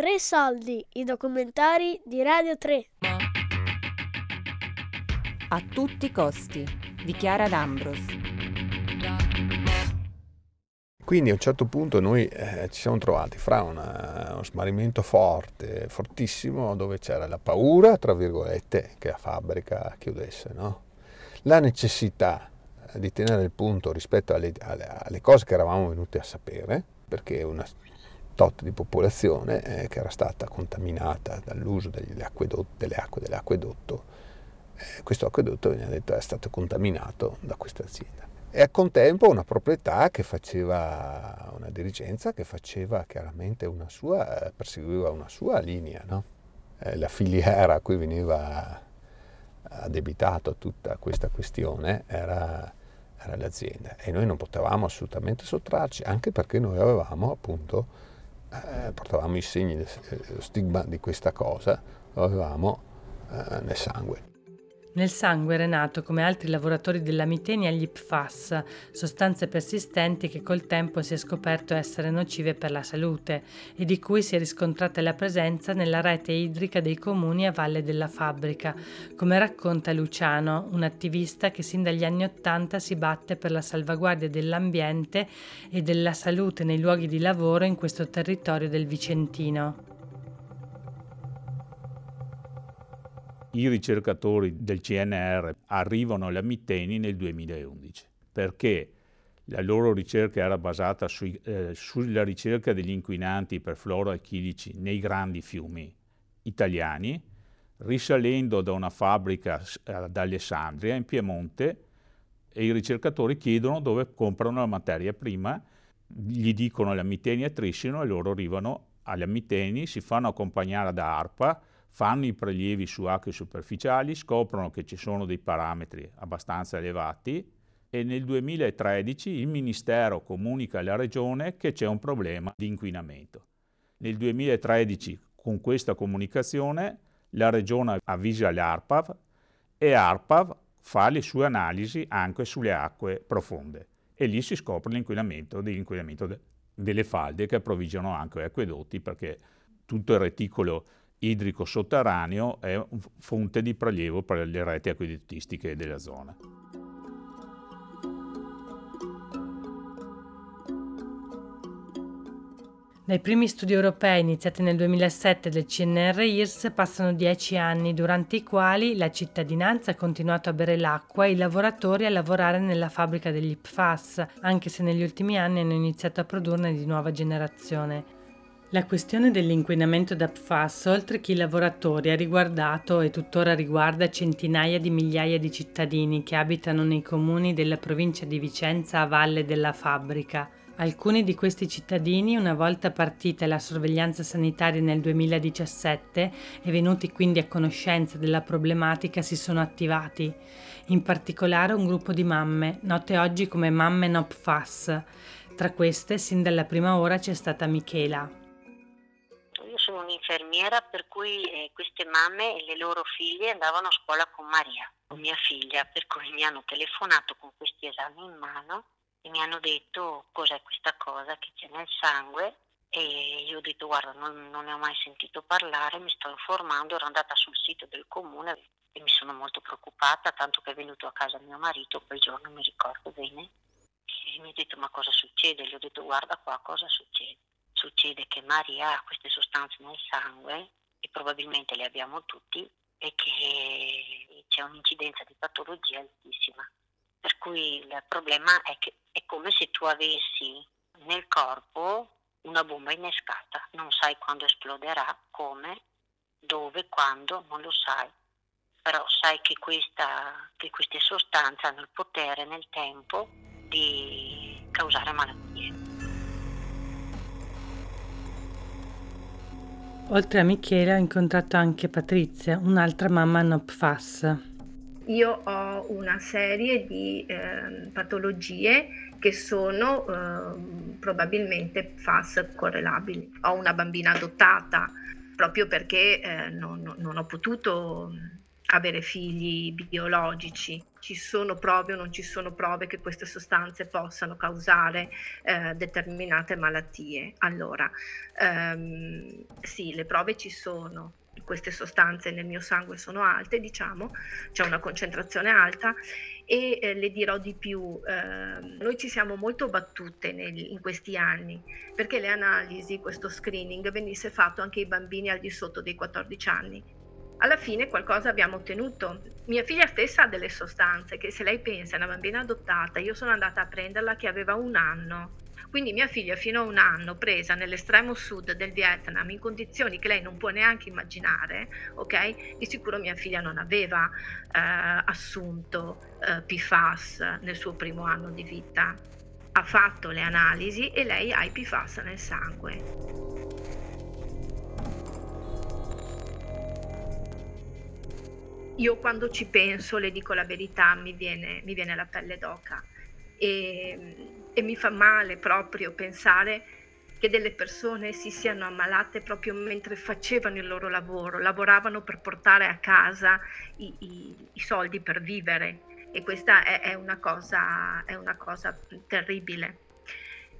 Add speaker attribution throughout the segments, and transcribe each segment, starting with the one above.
Speaker 1: Tre soldi, i documentari di Radio 3.
Speaker 2: A tutti i costi, di Chiara D'Ambros.
Speaker 3: Quindi a un certo punto noi eh, ci siamo trovati fra una, uno smarrimento forte, fortissimo, dove c'era la paura, tra virgolette, che la fabbrica chiudesse, no? la necessità di tenere il punto rispetto alle, alle, alle cose che eravamo venuti a sapere, perché una tot di popolazione eh, che era stata contaminata dall'uso delle acque dell'acquedotto, eh, questo acquedotto viene detto è stato contaminato da questa azienda. E al contempo una proprietà che faceva, una dirigenza che faceva chiaramente una sua, eh, perseguiva una sua linea, no? Eh, la filiera a cui veniva addebitato tutta questa questione era era l'azienda e noi non potevamo assolutamente sottrarci, anche perché noi avevamo appunto, eh, portavamo i segni, lo stigma di questa cosa, lo avevamo eh, nel sangue.
Speaker 4: Nel sangue Renato, come altri lavoratori della mitenia, gli PFAS, sostanze persistenti che col tempo si è scoperto essere nocive per la salute e di cui si è riscontrata la presenza nella rete idrica dei comuni a valle della fabbrica, come racconta Luciano, un attivista che sin dagli anni Ottanta si batte per la salvaguardia dell'ambiente e della salute nei luoghi di lavoro in questo territorio del Vicentino.
Speaker 5: I ricercatori del CNR arrivano alla Mitteni nel 2011 perché la loro ricerca era basata sui, eh, sulla ricerca degli inquinanti per fluoroalchilici nei grandi fiumi italiani, risalendo da una fabbrica ad Alessandria in Piemonte e i ricercatori chiedono dove comprano la materia prima, gli dicono la Miteni a Trissino e loro arrivano alle Miteni, si fanno accompagnare da ARPA, fanno i prelievi su acque superficiali, scoprono che ci sono dei parametri abbastanza elevati e nel 2013 il Ministero comunica alla Regione che c'è un problema di inquinamento. Nel 2013 con questa comunicazione la Regione avvisa l'ARPAV e ARPAV fa le sue analisi anche sulle acque profonde e lì si scopre l'inquinamento, dell'inquinamento de, delle falde che approvvigionano anche acquedotti perché tutto il reticolo idrico sotterraneo è fonte di prelievo per le reti acquedottistiche della zona.
Speaker 4: Dai primi studi europei iniziati nel 2007 del CNR-IRS passano dieci anni, durante i quali la cittadinanza ha continuato a bere l'acqua e i lavoratori a lavorare nella fabbrica degli PFAS, anche se negli ultimi anni hanno iniziato a produrne di nuova generazione. La questione dell'inquinamento da PFAS, oltre che i lavoratori, ha riguardato e tuttora riguarda centinaia di migliaia di cittadini che abitano nei comuni della provincia di Vicenza a valle della fabbrica. Alcuni di questi cittadini, una volta partita la sorveglianza sanitaria nel 2017 e venuti quindi a conoscenza della problematica, si sono attivati. In particolare un gruppo di mamme, note oggi come mamme no PFAS. Tra queste, sin dalla prima ora c'è stata Michela
Speaker 6: un'infermiera per cui eh, queste mamme e le loro figlie andavano a scuola con Maria, con mia figlia, per cui mi hanno telefonato con questi esami in mano e mi hanno detto cos'è questa cosa che c'è nel sangue e io ho detto guarda non, non ne ho mai sentito parlare, mi sto informando, ero andata sul sito del comune e mi sono molto preoccupata, tanto che è venuto a casa mio marito quel giorno, mi ricordo bene, e mi ha detto ma cosa succede? Gli ho detto guarda qua cosa succede succede che Maria ha queste sostanze nel sangue e probabilmente le abbiamo tutti e che c'è un'incidenza di patologia altissima. Per cui il problema è che è come se tu avessi nel corpo una bomba innescata, non sai quando esploderà, come, dove, quando, non lo sai, però sai che, questa, che queste sostanze hanno il potere nel tempo di causare malattie.
Speaker 4: Oltre a Michele ho incontrato anche Patrizia, un'altra mamma NOPFAS.
Speaker 7: Io ho una serie di eh, patologie che sono eh, probabilmente FAS correlabili. Ho una bambina adottata proprio perché eh, non, non, ho potuto avere figli biologici. Ci sono prove o non ci sono prove che queste sostanze possano causare eh, determinate malattie. Allora, ehm, sì, le prove ci sono, queste sostanze nel mio sangue sono alte, diciamo, c'è una concentrazione alta e eh, le dirò di più, eh, noi ci siamo molto battute nel, in questi anni perché le analisi, questo screening venisse fatto anche ai bambini al di sotto dei 14 anni alla fine qualcosa abbiamo ottenuto. Mia figlia stessa ha delle sostanze che se lei pensa è una bambina adottata, io sono andata a prenderla che aveva un anno. Quindi mia figlia fino a un anno presa nell'estremo sud del Vietnam in condizioni che lei non può neanche immaginare, ok? Di sicuro mia figlia non aveva eh, assunto eh, PFAS nel suo primo anno di vita. Ha fatto le analisi e lei ha i PFAS nel sangue. Io quando ci penso, le dico la verità, mi viene, mi viene la pelle d'oca e, e mi fa male proprio pensare che delle persone si siano ammalate proprio mentre facevano il loro lavoro, lavoravano per portare a casa i, i, i soldi per vivere e questa è, è, una, cosa, è una cosa terribile.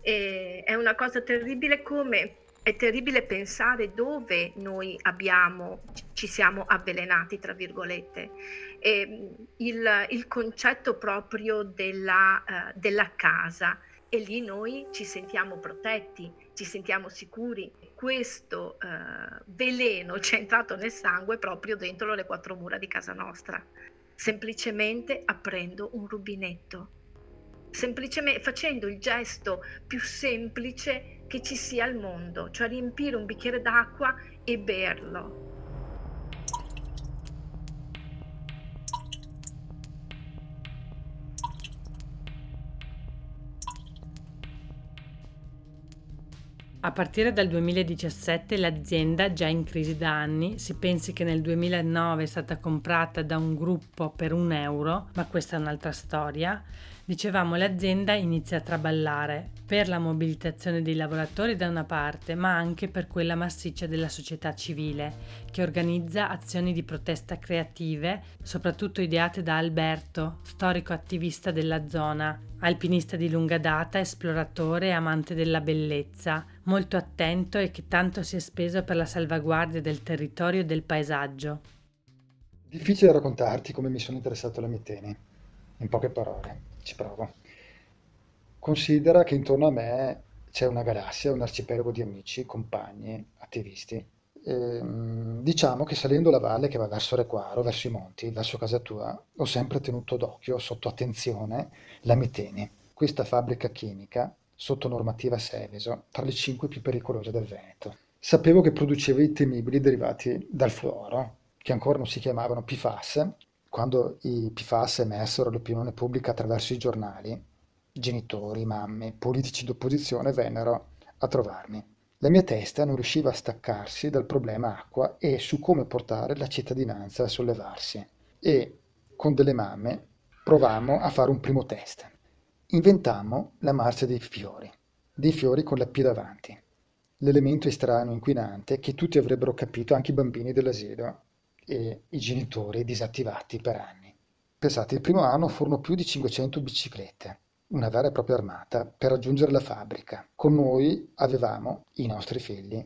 Speaker 7: E è una cosa terribile come è terribile pensare dove noi abbiamo, ci siamo avvelenati, tra virgolette. E il, il concetto proprio della, uh, della casa e lì noi ci sentiamo protetti, ci sentiamo sicuri. Questo uh, veleno ci è entrato nel sangue proprio dentro le quattro mura di casa nostra, semplicemente aprendo un rubinetto semplicemente facendo il gesto più semplice che ci sia al mondo, cioè riempire un bicchiere d'acqua e berlo.
Speaker 4: A partire dal 2017 l'azienda, già in crisi da anni, si pensi che nel 2009 è stata comprata da un gruppo per un euro, ma questa è un'altra storia, Dicevamo l'azienda inizia a traballare per la mobilitazione dei lavoratori da una parte, ma anche per quella massiccia della società civile, che organizza azioni di protesta creative, soprattutto ideate da Alberto, storico attivista della zona, alpinista di lunga data, esploratore e amante della bellezza, molto attento e che tanto si è speso per la salvaguardia del territorio e del paesaggio.
Speaker 8: Difficile raccontarti come mi sono interessato alla Miteni, in poche parole. Ci provo. Considera che intorno a me c'è una galassia, un arcipelago di amici, compagni, attivisti. E, ehm, diciamo che salendo la valle che va verso Requaro, verso i monti, verso casa tua, ho sempre tenuto d'occhio, sotto attenzione, la Miteni, questa fabbrica chimica sotto normativa Seveso, tra le cinque più pericolose del Veneto. Sapevo che produceva i temibili derivati dal fluoro, che ancora non si chiamavano PFAS, quando i PFAS emersero all'opinione pubblica attraverso i giornali, genitori, mamme, politici d'opposizione vennero a trovarmi. La mia testa non riusciva a staccarsi dal problema acqua e su come portare la cittadinanza a sollevarsi. E con delle mamme provammo a fare un primo test. Inventammo la marcia dei fiori, dei fiori con la P davanti, l'elemento estraneo inquinante che tutti avrebbero capito, anche i bambini dell'asilo, e i genitori disattivati per anni. Pensate, il primo anno furono più di 500 biciclette, una vera e propria armata, per raggiungere la fabbrica. Con noi avevamo i nostri figli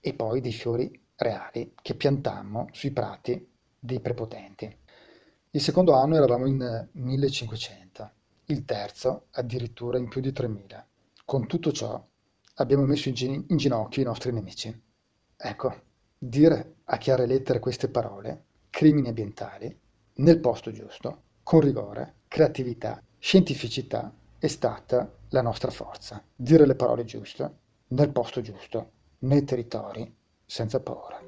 Speaker 8: e poi dei fiori reali che piantammo sui prati dei prepotenti. Il secondo anno eravamo in 1500, il terzo addirittura in più di 3000. Con tutto ciò abbiamo messo in, gin- in ginocchio i nostri nemici. Ecco, dire a chiare lettere queste parole, crimini ambientali, nel posto giusto, con rigore, creatività, scientificità, è stata la nostra forza. Dire le parole giuste, nel posto giusto, nei territori, senza paura.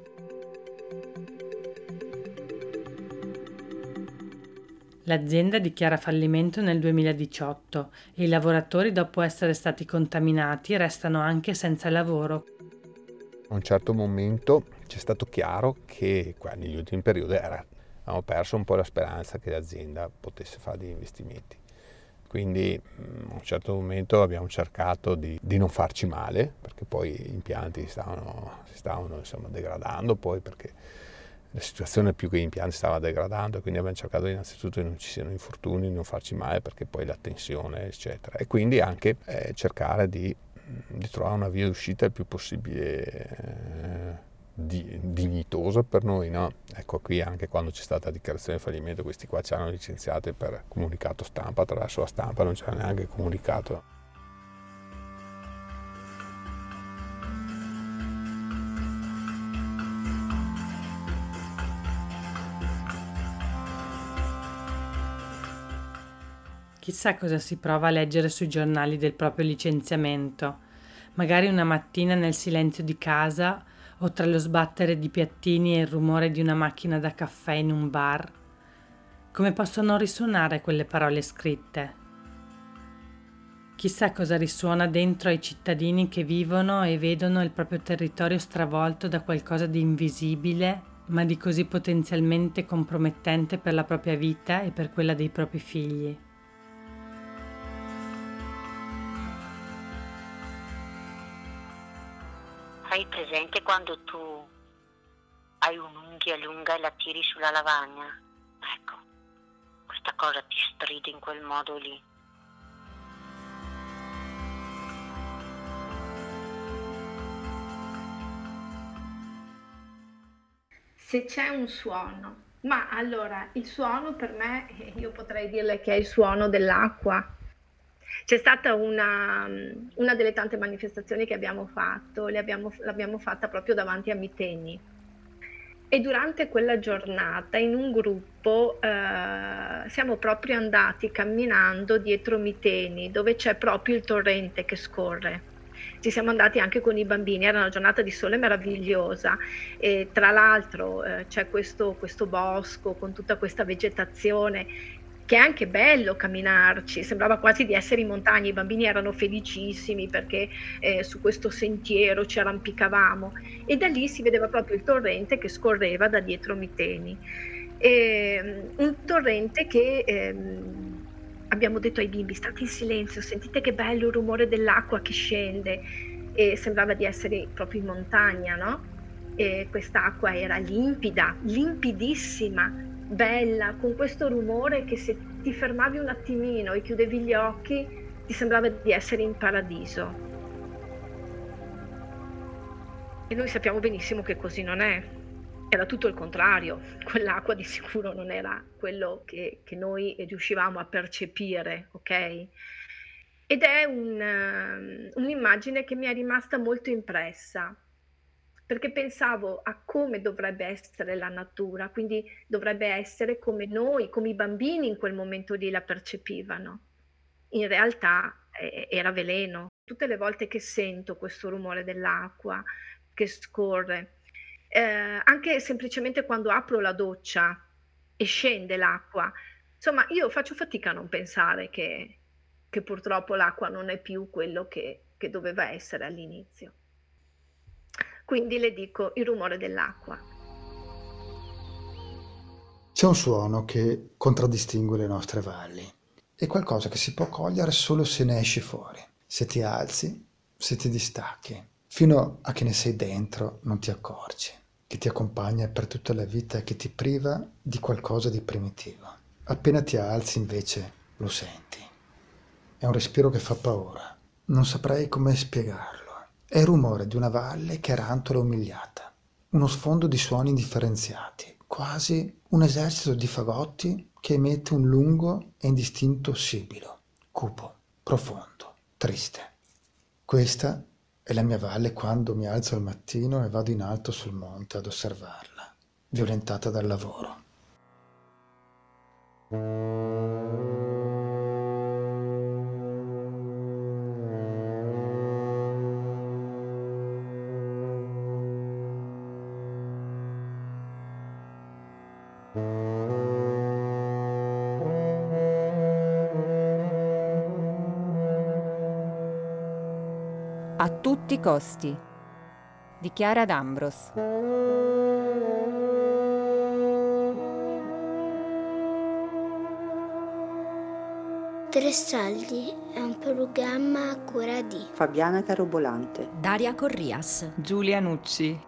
Speaker 4: L'azienda dichiara fallimento nel 2018 e i lavoratori, dopo essere stati contaminati, restano anche senza lavoro.
Speaker 3: A un certo momento ci è stato chiaro che negli ultimi periodi era, avevamo perso un po' la speranza che l'azienda potesse fare degli investimenti. Quindi mm, a un certo momento abbiamo cercato di, di non farci male, perché poi gli impianti stavano, si stavano insomma, degradando, poi perché la situazione più che gli impianti stava degradando quindi abbiamo cercato innanzitutto che non ci siano infortuni, di non farci male perché poi la tensione eccetera e quindi anche eh, cercare di, di, trovare una via d'uscita il più possibile eh, di, dignitosa per noi. No? Ecco qui anche quando c'è stata la dichiarazione di fallimento questi qua ci hanno licenziati per comunicato stampa, attraverso la stampa non c'era neanche comunicato.
Speaker 4: Chissà cosa si prova a leggere sui giornali del proprio licenziamento. Magari una mattina nel silenzio di casa o tra lo sbattere di piattini e il rumore di una macchina da caffè in un bar. Come possono risuonare quelle parole scritte? Chissà cosa risuona dentro ai cittadini che vivono e vedono il proprio territorio stravolto da qualcosa di invisibile, ma di così potenzialmente compromettente per la propria vita e per quella dei propri figli.
Speaker 6: Quando tu hai un'unghia lunga e la tiri sulla lavagna? Ecco, questa cosa ti stride in quel modo lì.
Speaker 7: Se c'è un suono, ma allora il suono per me, io potrei dirle che è il suono dell'acqua, c'è stata una, una, delle tante manifestazioni che abbiamo fatto, abbiamo, l'abbiamo fatta proprio davanti a Miteni. E durante quella giornata in un gruppo eh, siamo proprio andati camminando dietro Miteni, dove c'è proprio il torrente che scorre. Ci siamo andati anche con i bambini, era una giornata di sole meravigliosa e tra l'altro eh, c'è questo, questo bosco con tutta questa vegetazione che è anche bello camminarci, sembrava quasi di essere in montagna, i bambini erano felicissimi perché eh, su questo sentiero ci arrampicavamo e da lì si vedeva proprio il torrente che scorreva da dietro Miteni. E, mm, un torrente che ehm, abbiamo detto ai bimbi state in silenzio, sentite che bello il rumore dell'acqua che scende e sembrava di essere proprio in montagna, no? E quest'acqua era limpida, limpidissima, bella, con questo rumore che se ti fermavi un attimino e chiudevi gli occhi ti sembrava di essere in paradiso. E noi sappiamo benissimo che così non è. Era tutto il contrario, quell'acqua di sicuro non era quello che, che noi riuscivamo a percepire, ok? Ed è un, um, un'immagine che mi è rimasta molto impressa, perché pensavo a come dovrebbe essere la natura, quindi dovrebbe essere come noi, come i bambini in quel momento lì la percepivano. In realtà eh, era veleno. Tutte le volte che sento questo rumore dell'acqua che scorre, eh, anche semplicemente quando apro la doccia e scende l'acqua, insomma io faccio fatica a non pensare che, che purtroppo l'acqua non è più quello che, che doveva essere all'inizio. Quindi le dico il rumore dell'acqua.
Speaker 8: C'è un suono che contraddistingue le nostre valli. È qualcosa che si può cogliere solo se ne esci fuori, se ti alzi, se ti distacchi, fino a che ne sei dentro non ti accorgi, che ti accompagna per tutta la vita e che ti priva di qualcosa di primitivo. Appena ti alzi invece lo senti. È un respiro che fa paura. Non saprei come spiegarlo. È il rumore di una valle che rantola umiliata, uno sfondo di suoni indifferenziati, quasi un esercito di fagotti che emette un lungo e indistinto sibilo, cupo, profondo, triste. Questa è la mia valle quando mi alzo al mattino e vado in alto sul monte ad osservarla, violentata dal lavoro.
Speaker 2: A tutti i costi. Dichiara D'Ambros.
Speaker 1: Tre Saldi è un programma a cura di
Speaker 9: Fabiana Carobolante,
Speaker 10: Daria Corrias,
Speaker 11: Giulia Nucci.